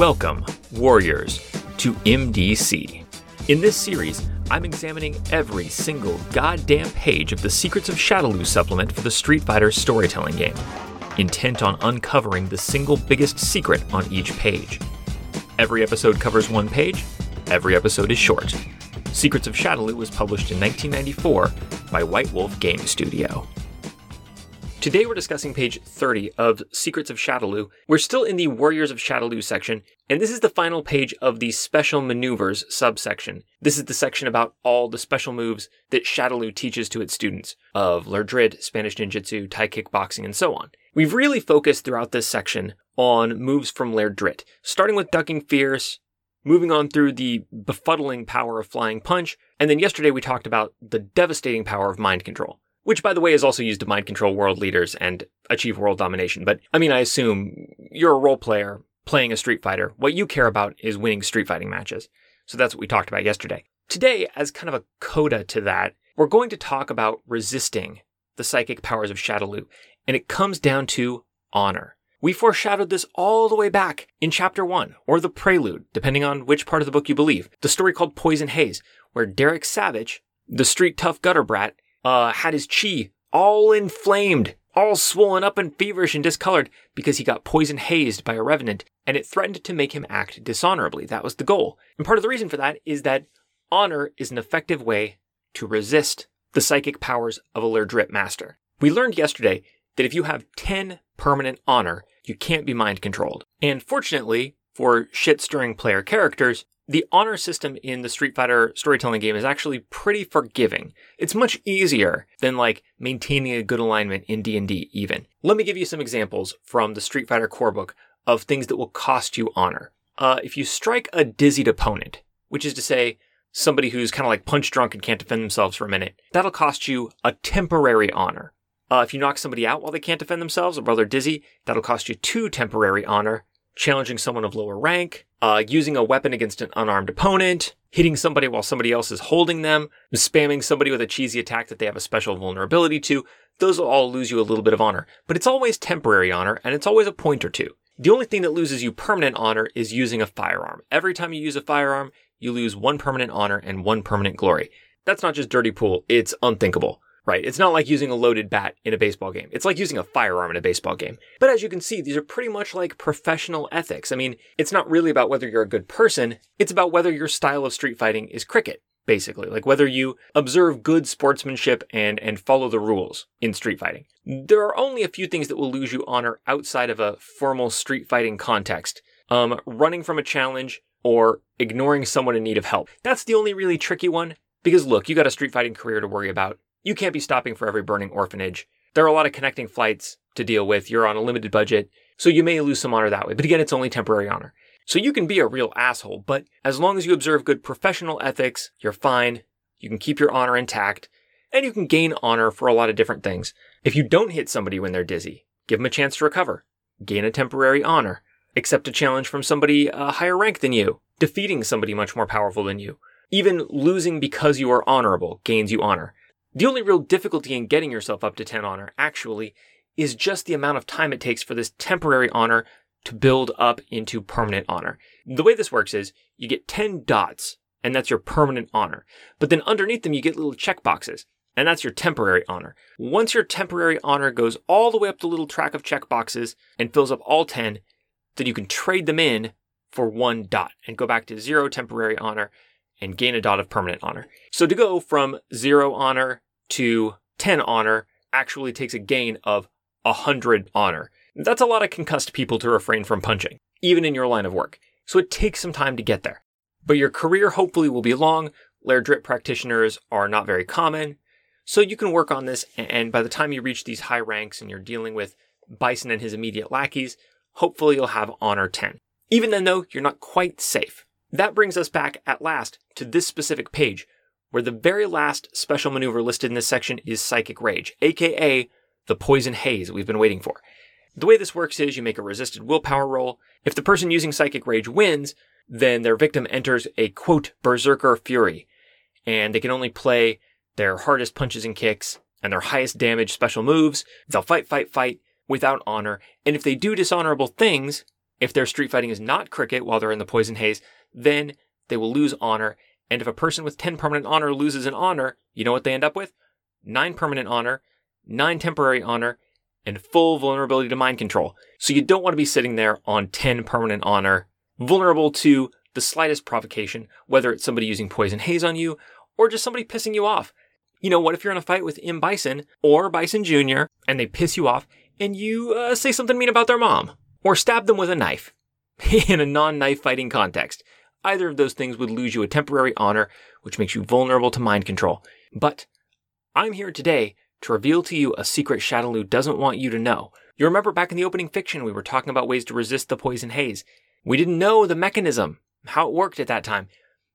Welcome, Warriors, to MDC. In this series, I'm examining every single goddamn page of the Secrets of Shadaloo supplement for the Street Fighter storytelling game, intent on uncovering the single biggest secret on each page. Every episode covers one page, every episode is short. Secrets of Shadaloo was published in 1994 by White Wolf Game Studio. Today we're discussing page 30 of Secrets of Shadaloo. We're still in the Warriors of Shadaloo section, and this is the final page of the Special Maneuvers subsection. This is the section about all the special moves that Shadaloo teaches to its students of Lerdrit, Spanish Ninjutsu, Thai kickboxing, and so on. We've really focused throughout this section on moves from Lerdrit, starting with Ducking Fierce, moving on through the befuddling power of Flying Punch, and then yesterday we talked about the devastating power of Mind Control which by the way is also used to mind control world leaders and achieve world domination. But I mean, I assume you're a role player playing a Street Fighter. What you care about is winning street fighting matches. So that's what we talked about yesterday. Today, as kind of a coda to that, we're going to talk about resisting the psychic powers of Shadaloo, and it comes down to honor. We foreshadowed this all the way back in chapter one, or the prelude, depending on which part of the book you believe. The story called Poison Haze, where Derek Savage, the street tough gutter brat, uh, had his chi all inflamed, all swollen up and feverish and discolored because he got poison hazed by a revenant, and it threatened to make him act dishonorably. That was the goal. And part of the reason for that is that honor is an effective way to resist the psychic powers of a Lerdrit master. We learned yesterday that if you have 10 permanent honor, you can't be mind controlled. And fortunately, for shit stirring player characters, the honor system in the Street Fighter storytelling game is actually pretty forgiving. It's much easier than like maintaining a good alignment in D&D even. Let me give you some examples from the Street Fighter core book of things that will cost you honor. Uh, if you strike a dizzied opponent, which is to say somebody who's kind of like punch drunk and can't defend themselves for a minute, that'll cost you a temporary honor. Uh, if you knock somebody out while they can't defend themselves or while they're dizzy, that'll cost you two temporary honor challenging someone of lower rank, uh, using a weapon against an unarmed opponent, hitting somebody while somebody else is holding them, spamming somebody with a cheesy attack that they have a special vulnerability to. Those will all lose you a little bit of honor, but it's always temporary honor and it's always a point or two. The only thing that loses you permanent honor is using a firearm. Every time you use a firearm, you lose one permanent honor and one permanent glory. That's not just dirty pool, it's unthinkable. Right. It's not like using a loaded bat in a baseball game. It's like using a firearm in a baseball game. But as you can see, these are pretty much like professional ethics. I mean, it's not really about whether you're a good person. It's about whether your style of street fighting is cricket, basically. Like whether you observe good sportsmanship and, and follow the rules in street fighting. There are only a few things that will lose you honor outside of a formal street fighting context. Um, running from a challenge or ignoring someone in need of help. That's the only really tricky one. Because look, you got a street fighting career to worry about. You can't be stopping for every burning orphanage. There are a lot of connecting flights to deal with. You're on a limited budget, so you may lose some honor that way. But again, it's only temporary honor. So you can be a real asshole, but as long as you observe good professional ethics, you're fine. You can keep your honor intact, and you can gain honor for a lot of different things. If you don't hit somebody when they're dizzy, give them a chance to recover, gain a temporary honor, accept a challenge from somebody a higher rank than you, defeating somebody much more powerful than you. Even losing because you are honorable gains you honor. The only real difficulty in getting yourself up to 10 honor, actually, is just the amount of time it takes for this temporary honor to build up into permanent honor. The way this works is you get 10 dots, and that's your permanent honor. But then underneath them, you get little checkboxes, and that's your temporary honor. Once your temporary honor goes all the way up the little track of checkboxes and fills up all 10, then you can trade them in for one dot and go back to zero temporary honor and gain a dot of permanent honor. So to go from zero honor to 10 honor actually takes a gain of 100 honor. That's a lot of concussed people to refrain from punching, even in your line of work. So it takes some time to get there. But your career hopefully will be long. Lerdrit practitioners are not very common. So you can work on this, and by the time you reach these high ranks and you're dealing with Bison and his immediate lackeys, hopefully you'll have Honor 10. Even then, though, you're not quite safe. That brings us back at last to this specific page, where the very last special maneuver listed in this section is Psychic Rage, aka the poison haze we've been waiting for. The way this works is you make a resisted willpower roll. If the person using Psychic Rage wins, then their victim enters a quote Berserker Fury, and they can only play their hardest punches and kicks and their highest damage special moves. They'll fight, fight, fight without honor, and if they do dishonorable things, If their street fighting is not cricket while they're in the poison haze, then they will lose honor. And if a person with 10 permanent honor loses an honor, you know what they end up with? 9 permanent honor, 9 temporary honor, and full vulnerability to mind control. So you don't want to be sitting there on 10 permanent honor, vulnerable to the slightest provocation, whether it's somebody using poison haze on you or just somebody pissing you off. You know, what if you're in a fight with M. Bison or Bison Jr. and they piss you off and you uh, say something mean about their mom or stab them with a knife in a non knife fighting context? Either of those things would lose you a temporary honor, which makes you vulnerable to mind control. But I'm here today to reveal to you a secret Shadaloo doesn't want you to know. You remember back in the opening fiction, we were talking about ways to resist the poison haze. We didn't know the mechanism, how it worked at that time.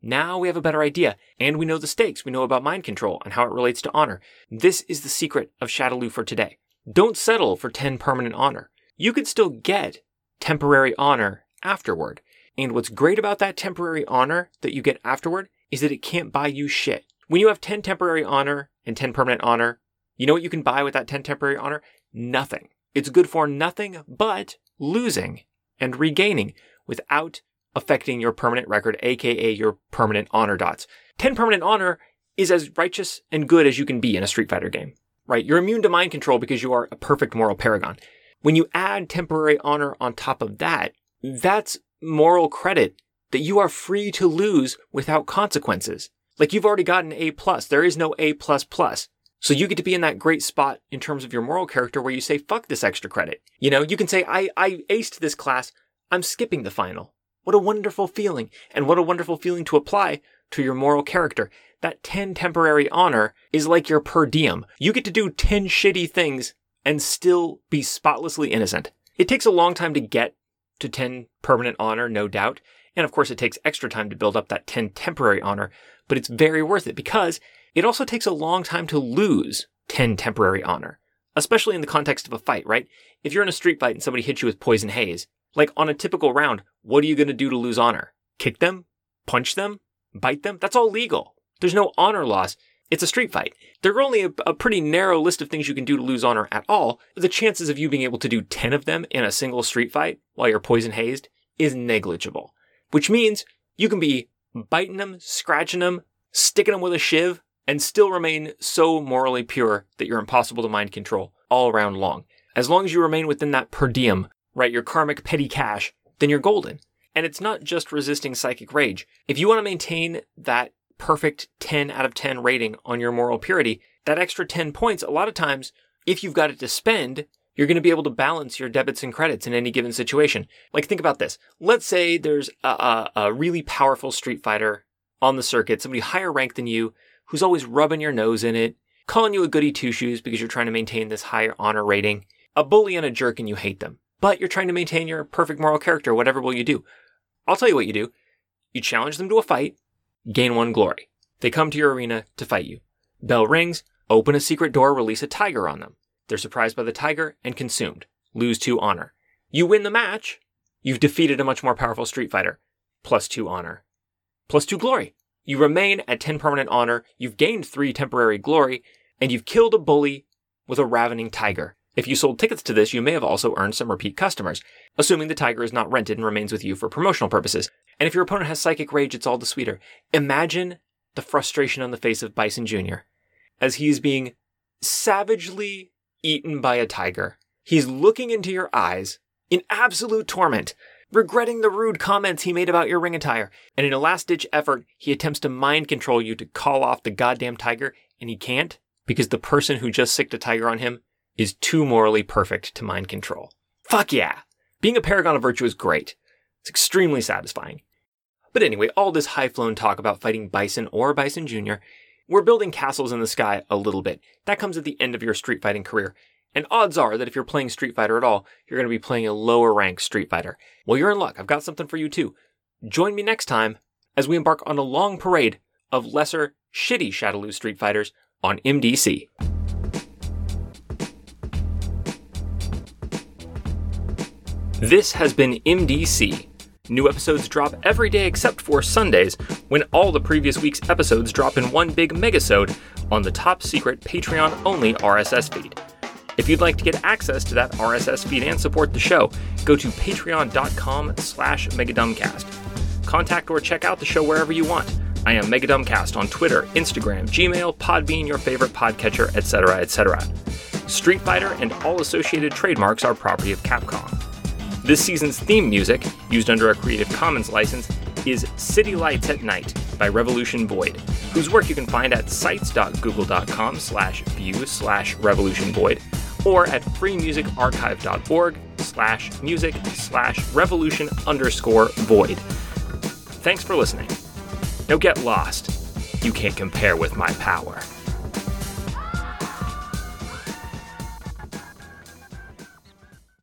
Now we have a better idea, and we know the stakes. We know about mind control and how it relates to honor. This is the secret of Shadaloo for today. Don't settle for 10 permanent honor. You could still get temporary honor afterward. And what's great about that temporary honor that you get afterward is that it can't buy you shit. When you have 10 temporary honor and 10 permanent honor, you know what you can buy with that 10 temporary honor? Nothing. It's good for nothing but losing and regaining without affecting your permanent record, aka your permanent honor dots. 10 permanent honor is as righteous and good as you can be in a Street Fighter game, right? You're immune to mind control because you are a perfect moral paragon. When you add temporary honor on top of that, that's moral credit that you are free to lose without consequences. Like you've already gotten A plus. There is no A plus plus. So you get to be in that great spot in terms of your moral character where you say, fuck this extra credit. You know, you can say, I, I aced this class. I'm skipping the final. What a wonderful feeling. And what a wonderful feeling to apply to your moral character. That 10 temporary honor is like your per diem. You get to do 10 shitty things and still be spotlessly innocent. It takes a long time to get to 10 permanent honor, no doubt. And of course, it takes extra time to build up that 10 temporary honor, but it's very worth it because it also takes a long time to lose 10 temporary honor, especially in the context of a fight, right? If you're in a street fight and somebody hits you with poison haze, like on a typical round, what are you going to do to lose honor? Kick them? Punch them? Bite them? That's all legal. There's no honor loss. It's a street fight. There are only a, a, pretty narrow list of things you can do to lose honor at all. The chances of you being able to do 10 of them in a single street fight while you're poison hazed is negligible. Which means you can be biting them, scratching them, sticking them with a shiv, and still remain so morally pure that you're impossible to mind control all around long. As long as you remain within that per diem, right, your karmic petty cash, then you're golden. And it's not just resisting psychic rage. If you want to maintain that perfect 10 out of 10 rating on your moral purity, that extra 10 points, a lot of times, if you've got it to spend, you're going to be able to balance your debits and credits in any given situation. Like, think about this. Let's say there's a, a, a really powerful street fighter on the circuit, somebody higher ranked than you, who's always rubbing your nose in it, calling you a goody two shoes because you're trying to maintain this higher honor rating, a bully and a jerk and you hate them. But you're trying to maintain your perfect moral character, whatever will you do? I'll tell you what you do. You challenge them to a fight, gain one glory. They come to your arena to fight you. Bell rings, open a secret door, release a tiger on them. They're surprised by the tiger and consumed. Lose two honor. You win the match. You've defeated a much more powerful street fighter. Plus two honor. Plus two glory. You remain at 10 permanent honor, you've gained 3 temporary glory, and you've killed a bully with a ravening tiger. If you sold tickets to this, you may have also earned some repeat customers, assuming the tiger is not rented and remains with you for promotional purposes. And if your opponent has psychic rage, it's all the sweeter. Imagine the frustration on the face of Bison Jr. as he's being savagely eaten by a tiger. He's looking into your eyes in absolute torment, regretting the rude comments he made about your ring attire. And in a last ditch effort, he attempts to mind control you to call off the goddamn tiger, and he can't because the person who just sicked a tiger on him is too morally perfect to mind control. Fuck yeah! Being a paragon of virtue is great. It's extremely satisfying. But anyway, all this high flown talk about fighting Bison or Bison Jr., we're building castles in the sky a little bit. That comes at the end of your street fighting career. And odds are that if you're playing Street Fighter at all, you're going to be playing a lower rank Street Fighter. Well, you're in luck. I've got something for you too. Join me next time as we embark on a long parade of lesser, shitty Shadaloo Street Fighters on MDC. This has been MDC. New episodes drop every day except for Sundays, when all the previous week's episodes drop in one big megasode on the top secret Patreon only RSS feed. If you'd like to get access to that RSS feed and support the show, go to patreon.com slash megadumbcast. Contact or check out the show wherever you want. I am Megadumbcast on Twitter, Instagram, Gmail, Podbean, your favorite podcatcher, etc., etc. Street Fighter and all associated trademarks are property of Capcom. This season's theme music, used under a Creative Commons license, is City Lights at Night by Revolution Void, whose work you can find at sites.google.com slash view slash revolution void or at freemusicarchive.org slash music slash revolution underscore void. Thanks for listening. Now get lost. You can't compare with my power.